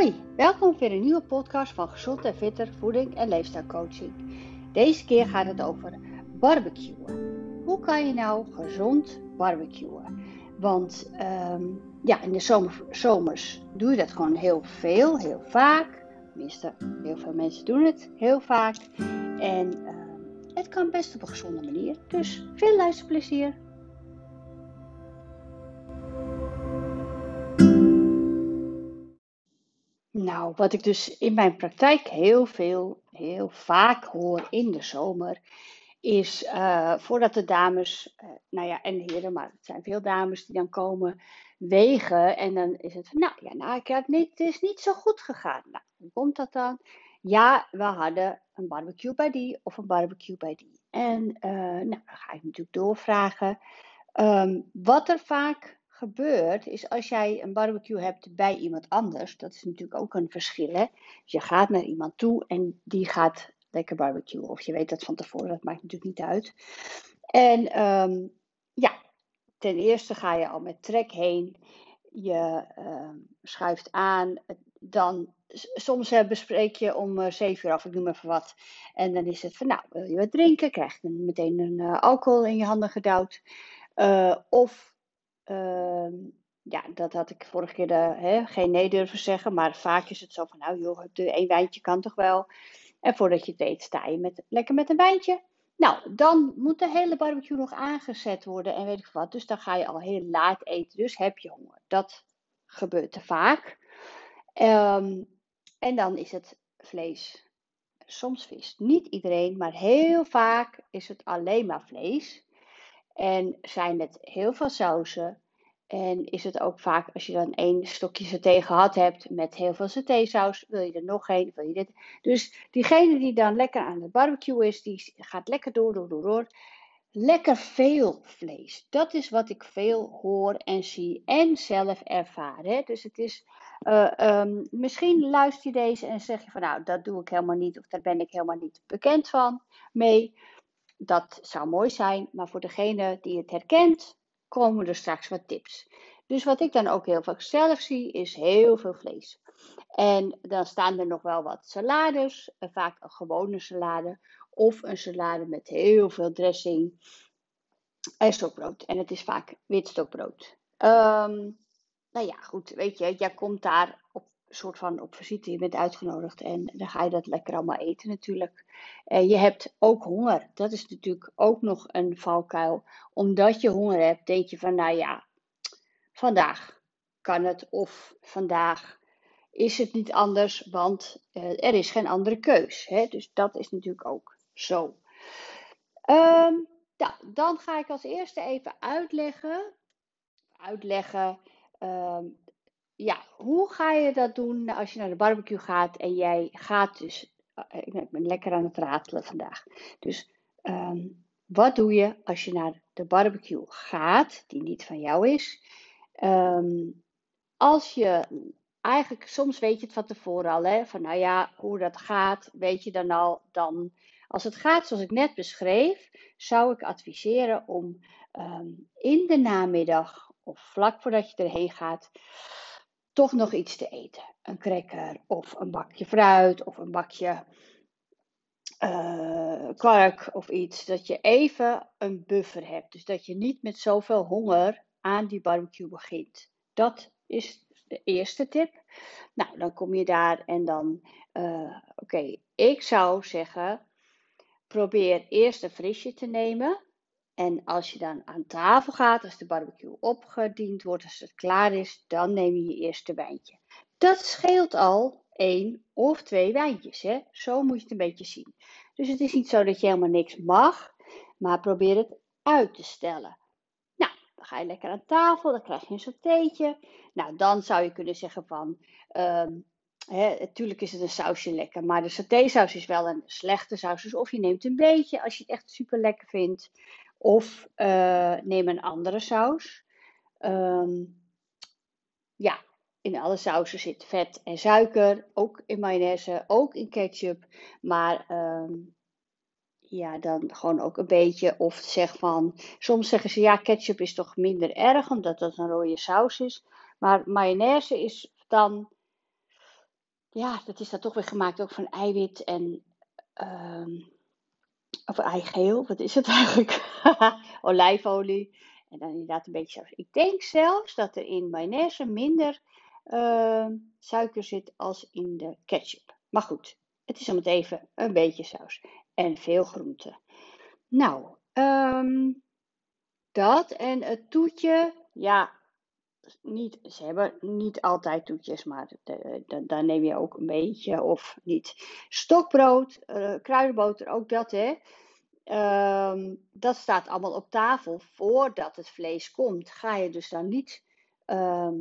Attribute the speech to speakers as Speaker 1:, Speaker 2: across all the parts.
Speaker 1: Hoi, welkom voor een nieuwe podcast van Gezond en Fitter Voeding en Leefstijlcoaching. Deze keer gaat het over barbecuen. Hoe kan je nou gezond barbecuen? Want ehm, ja, in de zomer, zomers doe je dat gewoon heel veel, heel vaak. Tenminste, heel veel mensen doen het heel vaak. En ehm, het kan best op een gezonde manier. Dus veel luisterplezier. Nou, wat ik dus in mijn praktijk heel veel, heel vaak hoor in de zomer, is uh, voordat de dames, uh, nou ja, en heren, maar het zijn veel dames die dan komen wegen en dan is het van, nou ja, nou, ik heb niet, het is niet zo goed gegaan. Nou, hoe komt dat dan? Ja, we hadden een barbecue bij die of een barbecue bij die. En uh, nou, dan ga ik natuurlijk doorvragen. Um, wat er vaak gebeurt, is als jij een barbecue hebt bij iemand anders, dat is natuurlijk ook een verschil. Hè? Dus je gaat naar iemand toe en die gaat lekker barbecue. Of je weet dat van tevoren, dat maakt natuurlijk niet uit. En um, ja, ten eerste ga je al met trek heen. Je uh, schuift aan. Dan, soms uh, bespreek je om uh, 7 uur af, ik noem even wat. En dan is het van, nou, wil je wat drinken? Krijg je meteen een eh, alcohol in je handen gedouwd. Eh, of Ehm, ja, dat had ik vorige keer de, hè, geen nee durven zeggen. Maar vaak is het zo van, nou joh, één wijntje kan toch wel. En voordat je het weet sta je met, lekker met een wijntje. Nou, dan moet de hele barbecue nog aangezet worden en weet ik wat. Dus dan ga je al heel laat eten. Dus heb je honger. Dat gebeurt te vaak. Um, en dan is het vlees. Soms vis. Niet iedereen, maar heel vaak is het alleen maar vlees. En zijn het heel veel sauzen. En is het ook vaak, als je dan één stokje saté gehad hebt met heel veel satésaus, wil je er nog één, wil je dit. Dus diegene die dan lekker aan de barbecue is, die gaat lekker door, door, door, door. Lekker veel vlees. Dat is wat ik veel hoor en zie en zelf ervaar. Hè? Dus het is, uh, um, misschien luister je deze en zeg je van nou, dat doe ik helemaal niet of daar ben ik helemaal niet bekend van mee. Dat zou mooi zijn, maar voor degene die het herkent, komen er straks wat tips. Dus wat ik dan ook heel vaak zelf zie, is heel veel vlees. En dan staan er nog wel wat salades, eh, vaak een gewone salade of een salade met heel veel dressing en stokbrood. En het is vaak wit stokbrood. Um, nou ja, goed, weet je, jij komt daar op soort van op visite, je bent uitgenodigd en dan ga je dat lekker allemaal eten natuurlijk. Uh, je hebt ook honger. Dat is natuurlijk ook nog een valkuil. Omdat je honger hebt, denk je van, nou ja, vandaag kan het of vandaag is het niet anders, want uh, er is geen andere keus. Hè? Dus dat is natuurlijk ook zo. Um, nou, dan ga ik als eerste even uitleggen, uitleggen um, ja, hoe ga je dat doen als je naar de barbecue gaat en jij gaat dus. Eh, ik ben lekker aan het ratelen vandaag. Dus um, wat doe je als je naar de barbecue gaat, die niet van jou is? Um, als je eigenlijk, soms weet je het van tevoren al, hè, van nou ja, hoe dat gaat, weet je dan al. Dan, als het gaat zoals ik net beschreef, zou ik adviseren om um, in de namiddag of vlak voordat je erheen gaat, toch nog iets te eten. Een cracker of een bakje fruit of een bakje uh, of iets. Dat je even een buffer hebt. Dus dat je niet met zoveel honger aan die barbecue begint. Dat is de eerste tip. Nou, dan kom je daar en dan, uh, oké, ik zou zeggen, probeer eerst een frisje te nemen. En als je dan aan tafel gaat, als de barbecue opgediend wordt, als het klaar is, dan neem je je eerste wijntje. Dat scheelt al één of twee wijntjes. Hè? Zo moet je het een beetje zien. Dus het is niet zo dat je helemaal niks mag, maar probeer het uit te stellen. Nou, dan ga je lekker aan tafel, dan krijg je een satéetje. Nou, dan zou je kunnen zeggen van, natuurlijk is het een sausje lekker, maar de satésaus is wel een slechte saus. Dus of je neemt een beetje als je het echt super lekker vindt. Of uh, neem een andere saus. Um, ja, in alle sausen zit vet en suiker. Ook in mayonaise, ook in ketchup. Maar um, ja, dan gewoon ook een beetje. Of zeg van, soms zeggen ze ja, ketchup is toch minder erg, omdat dat een rode saus is. Maar mayonaise is dan ja, dat is dan toch weer gemaakt ook van eiwit en ehm of eigeel, wat is het eigenlijk? Olijfolie. En dan inderdaad een beetje saus. Ik denk zelfs dat er in mayonaise minder ehm, suiker zit als in de ketchup. Maar goed, het is om het even een beetje saus. En veel groenten. Nou, ehm, dat en het toetje. Ja, niet, ze hebben niet altijd toetjes, maar daar neem je ook een beetje of niet. Stokbrood, uh, kruidenboter, ook dat hè. Ehm, dat staat allemaal op tafel voordat het vlees komt. Ga je dus dan niet ehm,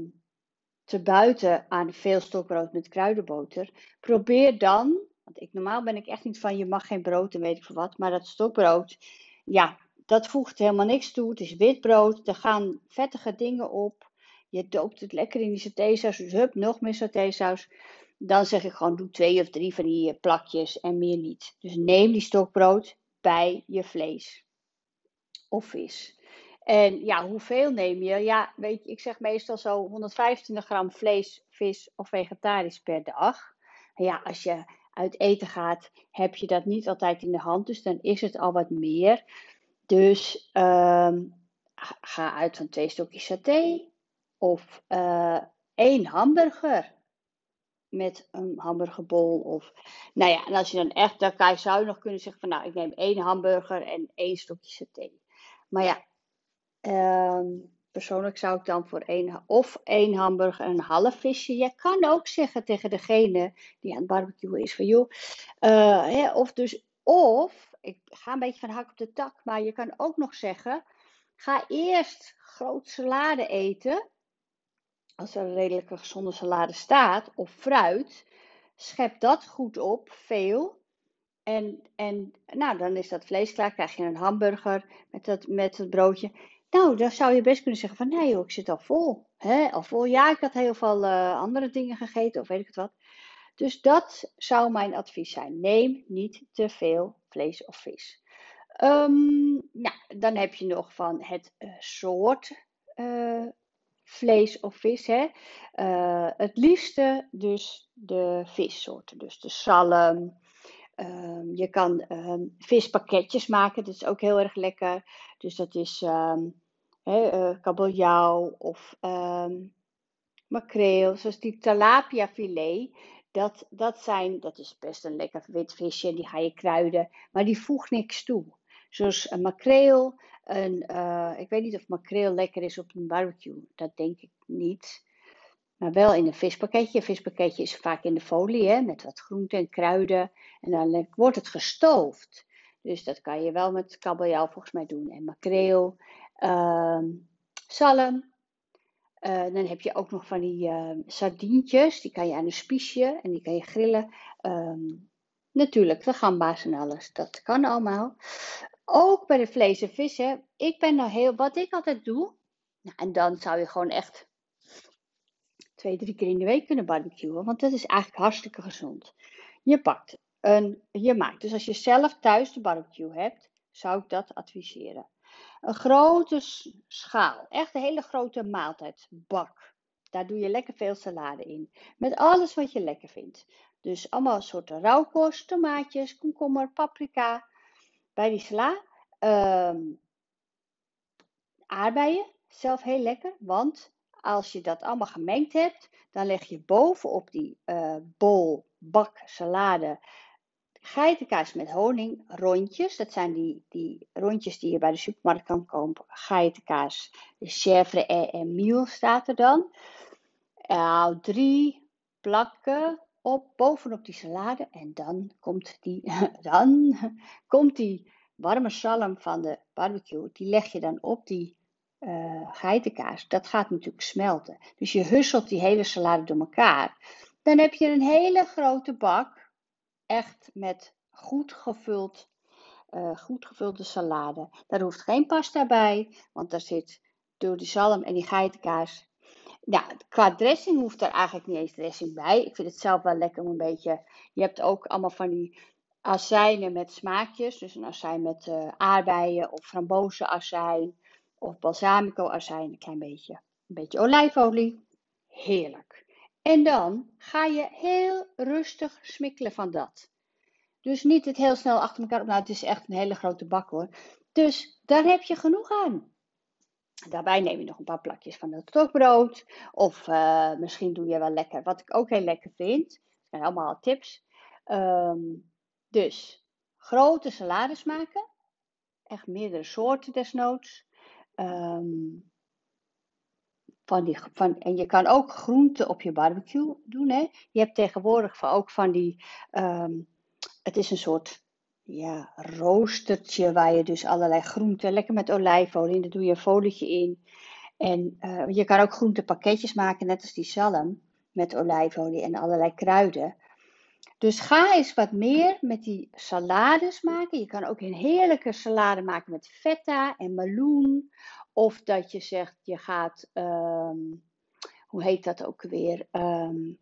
Speaker 1: te buiten aan veel stokbrood met kruidenboter. Probeer dan, want ik, normaal ben ik echt niet van je mag geen brood en weet ik veel wat. Maar dat stokbrood, ja, dat voegt helemaal niks toe. Het is wit brood, er gaan vettige dingen op. Je doopt het lekker in die satésaus. Dus hup, nog meer satésaus. Dan zeg ik gewoon, doe twee of drie van die eh, plakjes en meer niet. Dus neem die stokbrood bij je vlees of vis. En ja, hoeveel neem je? Ja, weet je, ik zeg meestal zo 125 gram vlees, vis of vegetarisch per dag. Ja, als je uit eten gaat, heb je dat niet altijd in de hand. Dus dan is het al wat meer. Dus ehm, ga uit van twee stokjes saté. Of uh, één hamburger met een hamburgerbol. Of, nou ja, en als je dan echt, dan kan je, zou je nog kunnen zeggen van nou, ik neem één hamburger en één stokje saté. Maar ja, um, persoonlijk zou ik dan voor één, of één hamburger en een half visje. Je kan ook zeggen tegen degene die aan het barbecue is van joh, uh, hè, of dus, of, ik ga een beetje van hak op de tak, maar je kan ook nog zeggen, ga eerst groot salade eten als er een redelijke gezonde salade staat, of fruit, schep dat goed op, veel. En, en nou, dan is dat vlees klaar, krijg je een hamburger met, dat, met het broodje. Nou, dan zou je best kunnen zeggen van, nee ik zit al vol. Hè? Al vol, ja, ik had heel veel uh, andere dingen gegeten of weet ik het wat. Dus dat zou mijn advies zijn. Neem niet te veel vlees of vis. Um, nou, dan heb je nog van het uh, soort uh, vlees of vis. Hè? Uh, het liefste dus de vissoorten, dus de zalm. Um, je kan um, vispakketjes maken, dat is ook heel erg lekker. Dus dat is hè, uh, kabeljauw of makreel, zoals die tilapia filet. Dat, dat, zijn, dat is best een lekker wit visje, die ga je kruiden, maar die voegt niks toe. Zoals een makreel, een, uh, ik weet niet of makreel lekker is op een barbecue. Dat denk ik niet. Maar wel in een vispakketje. Een vispakketje is vaak in de folie hè, met wat groenten en kruiden. En dan wordt het gestoofd. Dus dat kan je wel met kabeljauw volgens mij doen. En makreel, uh, zalm. Uh, dan heb je ook nog van die uh, sardientjes. Die kan je aan een spiesje en die kan je grillen. Um, natuurlijk, de gamba's en alles. Dat kan allemaal. Ook bij de vlees en vissen. Ik ben nou heel, wat ik altijd doe. Nou, en dan zou je gewoon echt twee, drie keer in de week kunnen barbecuen. Want dat is eigenlijk hartstikke gezond. Je pakt een, je maakt. Dus als je zelf thuis de barbecue hebt, zou ik dat adviseren. Een grote schaal. Echt een hele grote maaltijdbak. Daar doe je lekker veel salade in. Met alles wat je lekker vindt. Dus allemaal soorten rauwkost, tomaatjes, komkommer, paprika, bij die sla. Um, aardbeien, zelf heel lekker, want als je dat allemaal gemengd hebt, dan leg je bovenop die uh, bol, bak, salade, geitenkaas met honing, rondjes. Dat zijn die, die rondjes die je bij de supermarkt kan kopen. Geitenkaas, de chèvre en miel staat er dan. Uh, drie plakken op, bovenop die salade. En dan komt die, dan komt die warme zalm van de barbecue, die leg je dan op die uh, geitenkaas. Dat gaat natuurlijk smelten. Dus je husselt die hele salade door elkaar. Dan heb je een hele grote bak, echt met goed gevuld, uh, goed gevulde salade. Daar hoeft geen pasta bij, want daar zit door die zalm en die geitenkaas ja, qua dressing hoeft er eigenlijk niet eens dressing bij. Ik vind het zelf wel lekker om een beetje. Je hebt ook allemaal van die azijnen met smaakjes. Dus een azijn met uh, aardbeien of frambozenazijn of balsamico azijn. Een klein beetje. Een beetje olijfolie. Heerlijk. En dan ga je heel rustig smikkelen van dat. Dus niet het heel snel achter elkaar op. Nou, het is echt een hele grote bak hoor. Dus daar heb je genoeg aan. Daarbij neem je nog een paar plakjes van het stokbrood. Of uh, misschien doe je wel lekker, wat ik ook heel lekker vind. Dat zijn allemaal tips. Um, dus grote salades maken. Echt meerdere soorten desnoods. Um, van die, van, en je kan ook groenten op je barbecue doen. Hè? Je hebt tegenwoordig ook van die. Um, het is een soort ja, roostertje waar je dus allerlei groenten, lekker met olijfolie, en daar doe je een folietje in. En uh, je kan ook groentepakketjes maken, net als die zalm, met olijfolie en allerlei kruiden. Dus ga eens wat meer met die salades maken. Je kan ook een heerlijke salade maken met feta en meloen. Of dat je zegt, je gaat, um, hoe heet dat ook weer? Um,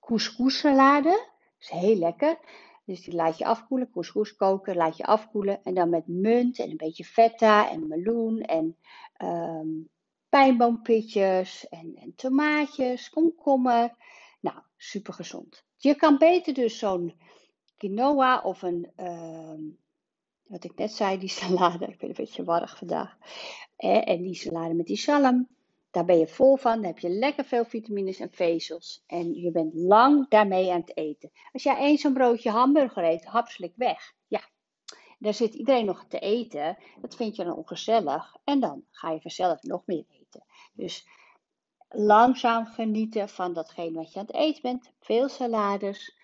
Speaker 1: couscous salade. Dat is heel lekker. Dus die laat je afkoelen, couscous koken, laat je afkoelen. En dan met munt en een beetje feta en meloen en um, pijnboompitjes en, en tomaatjes, komkommer. Nou, super gezond. Je kan beter dus zo'n quinoa of een, um, wat ik net zei, die salade. Ik ben een beetje warrig vandaag. Eh, en die salade met die zalm. Daar ben je vol van. Dan heb je lekker veel vitamines en vezels. En je bent lang daarmee aan het eten. Als jij eens zo'n broodje hamburger eet, hapselijk weg. Ja, daar zit iedereen nog te eten. Dat vind je dan ongezellig. En dan ga je vanzelf nog meer eten. Dus langzaam genieten van datgene wat je aan het eten bent. Veel salades.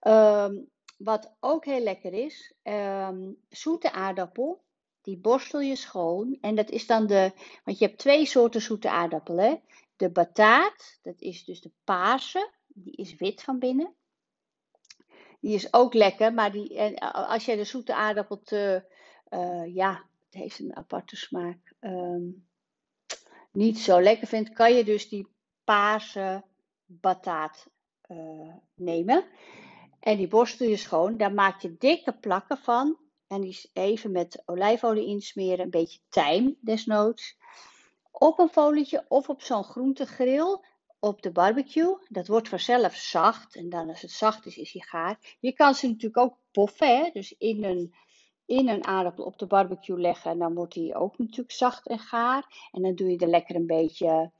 Speaker 1: Um, wat ook heel lekker is, um, zoete aardappel. Die borstel je schoon. En dat is dan de, want je hebt twee soorten zoete aardappelen. De bataat, dat is dus de paarse, die is wit van binnen. Die is ook lekker, maar die, en als je de zoete aardappel te, uh, ja, het heeft een aparte smaak, um, niet zo lekker vindt, kan je dus die paarse bataat uh, nemen. En die borstel je schoon, daar maak je dikke plakken van. En die even met olijfolie insmeren, een beetje tijm desnoods. Op een folietje of op zo'n groentegrill op de barbecue. Dat wordt vanzelf zacht. En dan als het zacht is, is hij gaar. Je kan ze natuurlijk ook poffen. Dus in een, in een aardappel op de barbecue leggen. En dan wordt hij ook natuurlijk zacht en gaar. En dan doe je er lekker een beetje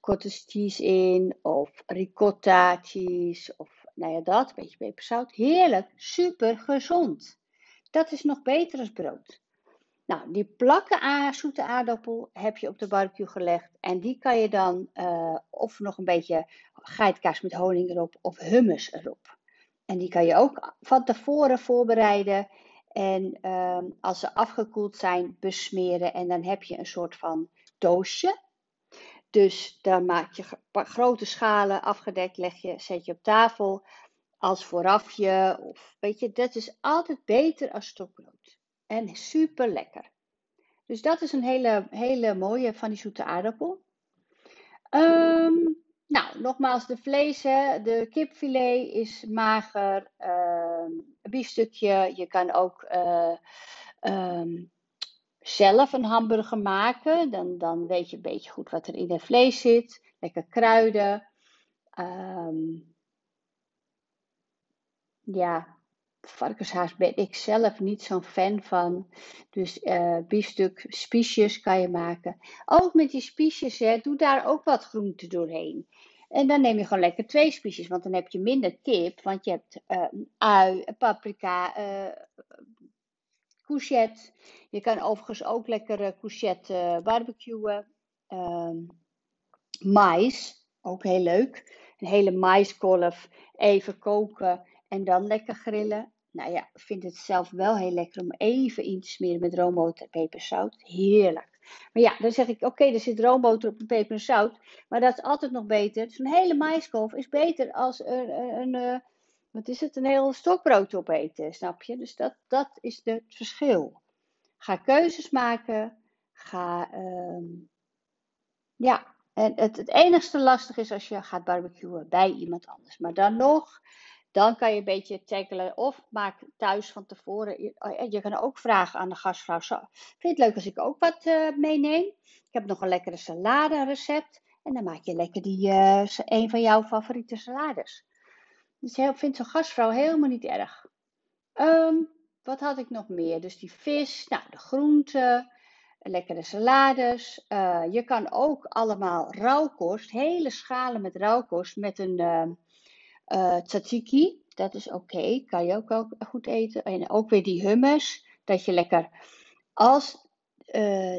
Speaker 1: cottage cheese in. Of ricotta cheese. Of nou ja, dat. Een beetje peperzout. Heerlijk. Super gezond. Dat is nog beter als brood. Nou, die plakken zoete aardappel heb je op de barbecue gelegd. En die kan je dan, uh, of nog een beetje geitkaas met honing erop, of hummus erop. En die kan je ook van tevoren voorbereiden. En uh, als ze afgekoeld zijn, besmeren. En dan heb je een soort van doosje. Dus dan maak je grote schalen afgedekt, leg je, zet je op tafel als voorafje. Of weet je, dat is altijd beter als stokbrood. En super lekker. Dus dat is een hele, hele mooie van die zoete aardappel. Um, nou, nogmaals, de vlees, de kipfilet is mager. Um, een biefstukje. Je kan ook uh, um, zelf een hamburger maken. Dan, dan weet je een beetje goed wat er in het vlees zit. Lekker kruiden. Ja, varkenshaas ben ik zelf niet zo'n fan van. Dus uh, biefstuk, spiesjes kan je maken. Ook met die spiesjes, hè, doe daar ook wat groente doorheen. En dan neem je gewoon lekker twee spiesjes, want dan heb je minder kip. Want je hebt uh, ui, paprika, uh, courgette. Je kan overigens ook lekker courgette barbecuen. Uh, mais, ook heel leuk. Een hele maiskolf even koken en dan lekker grillen. Nou ja, ik vind het zelf wel heel lekker om even in te smeren met roomboter en peperzout. Heerlijk. Maar ja, dan zeg ik, oké, er zit roomboter op de peper en zout. Maar dat is altijd nog beter. Zo'n hele maiskolf is beter als een, een, eh, wat is het, een heel stokbrood opeten, snap je? Dus dat, dat is het verschil. Ga keuzes maken. Ga, um, ja, en het, het enigste lastig is als je gaat barbecuen bij iemand anders. Maar dan nog dan kan je een beetje tackelen of maak thuis van tevoren. Oh je kan ook vragen aan de gastvrouw. Vind je het leuk als ik ook wat uh, meeneem? Ik heb nog een lekkere salade recept. En dan maak je lekker die, uh, een van jouw favoriete salades. Dus ik vind zo'n gastvrouw helemaal niet erg. Ehm, wat had ik nog meer? Dus die vis, nou, de groenten, lekkere salades. Uh, je kan ook allemaal rauwkost, hele schalen met rauwkost met een tzatziki. Dat is oké, kan je ook, ook goed eten. En ook weer die hummus, dat je lekker, als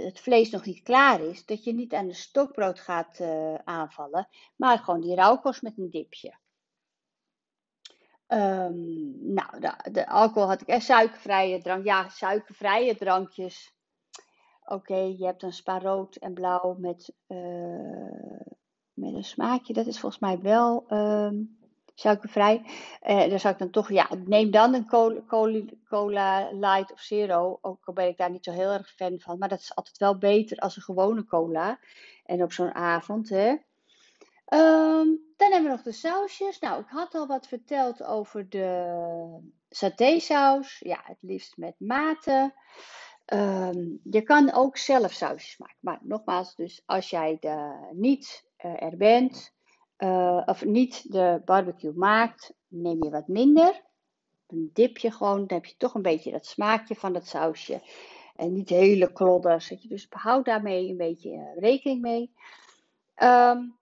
Speaker 1: het vlees nog niet klaar is, dat je niet aan de stokbrood gaat aanvallen, maar gewoon die rauwkost met een dipje. Um, nou, de, alcohol had ik echt suikervrije drank. Ja, suikervrije drankjes. Oké, je hebt een spa rood en blauw met, uh, met een smaakje. Dat is volgens mij wel um, suikervrij. Uh, dan zou ik dan toch, ja, neem dan een cola, cola, light of zero. Ook al ben ik daar niet zo heel erg fan van. Maar dat is altijd wel beter als een gewone cola. En op zo'n avond, hè. Um, dan hebben we nog de sausjes. Nou, ik had al wat verteld over de satésaus. Ja, het liefst met maten. Um, je kan ook zelf sausjes maken. Maar nogmaals, dus als jij de, niet uh, er bent, uh, of niet de barbecue maakt, neem je wat minder. Dan dip je gewoon, dan heb je toch een beetje dat smaakje van dat sausje. En niet hele klodders. Dus houd daarmee een beetje uh, rekening mee. Um,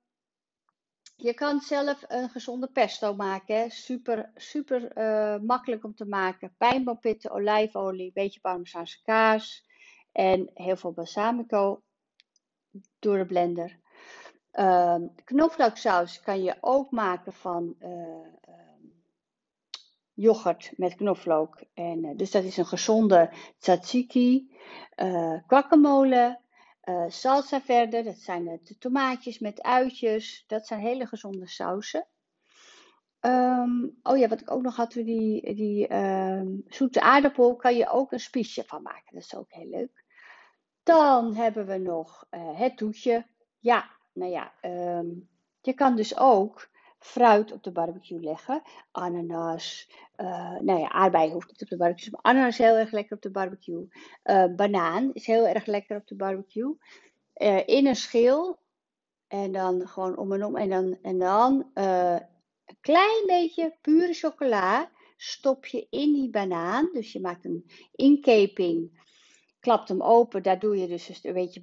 Speaker 1: je kan zelf een gezonde pesto maken. Super, super uh, makkelijk om te maken. Pijnboompitten, olijfolie, een beetje parmezaanse kaas. En heel veel balsamico door de blender. Uh, knoflooksaus kan je ook maken van uh, yoghurt met knoflook. En, dus dat is een gezonde tzatziki. Uh, salsa verder, dat zijn de tomaatjes met uitjes. Dat zijn hele gezonde sausen. Um, oh ja, wat ik ook nog had, die, die zoete aardappel, kan je ook een spiesje van maken. Dat is ook heel leuk. Dan hebben we nog het toetje. Ja, nou ja, um, je kan dus ook fruit op de barbecue leggen. Ananas, uh, nou ja, aardbeien hoeft niet op de barbecue, maar ananas is heel erg lekker op de barbecue. Uh, banaan is heel erg lekker op de barbecue. Uh, in een schil. En dan gewoon om en om. En dan, en dan een klein beetje pure chocola stop je in die banaan. Dus je maakt een inkeping. Klapt hem open. Daar doe je dus een beetje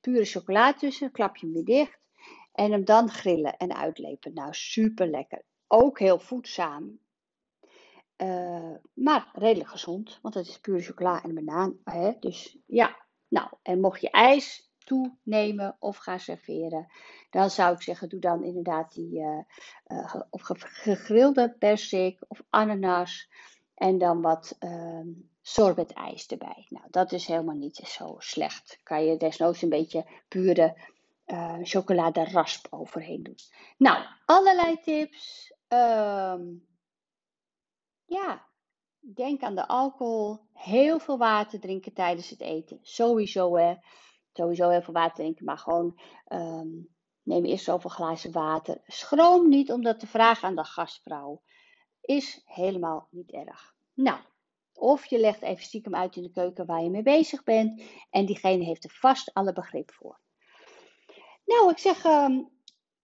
Speaker 1: pure chocola tussen. Klap je hem weer dicht. En hem dan grillen en uitlepen. Nou, super lekker. Ook heel voedzaam. Uh, maar redelijk gezond, want het is puur chocola en banaan. Hè? Dus ja, nou, en mocht je ijs toenemen of gaan serveren, dan zou ik zeggen, doe dan inderdaad die uh, of gegrilde persik of ananas en dan wat uh, sorbet ijs erbij. Nou, dat is helemaal niet zo slecht. Kan je desnoods een beetje pure uh, chocoladerasp overheen doen. Nou, allerlei tips. Um, ja, denk aan de alcohol. Heel veel water drinken tijdens het eten. Sowieso hè. Sowieso heel veel water drinken, maar gewoon um, neem eerst zoveel glazen water. Schroom niet om dat te vragen aan de gastvrouw. Is helemaal niet erg. Nou, of je legt even stiekem uit in de keuken waar je mee bezig bent. En diegene heeft er vast alle begrip voor. Nou, ik zeg, um,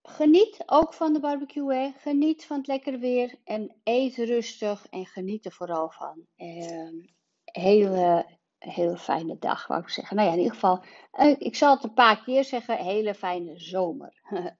Speaker 1: geniet ook van de barbecue. Hè. Geniet van het lekkere weer. En eet rustig en geniet er vooral van. Um, hele, hele fijne dag, wou ik zeggen. Nou ja, in ieder geval, uh, ik zal het een paar keer zeggen. Hele fijne zomer.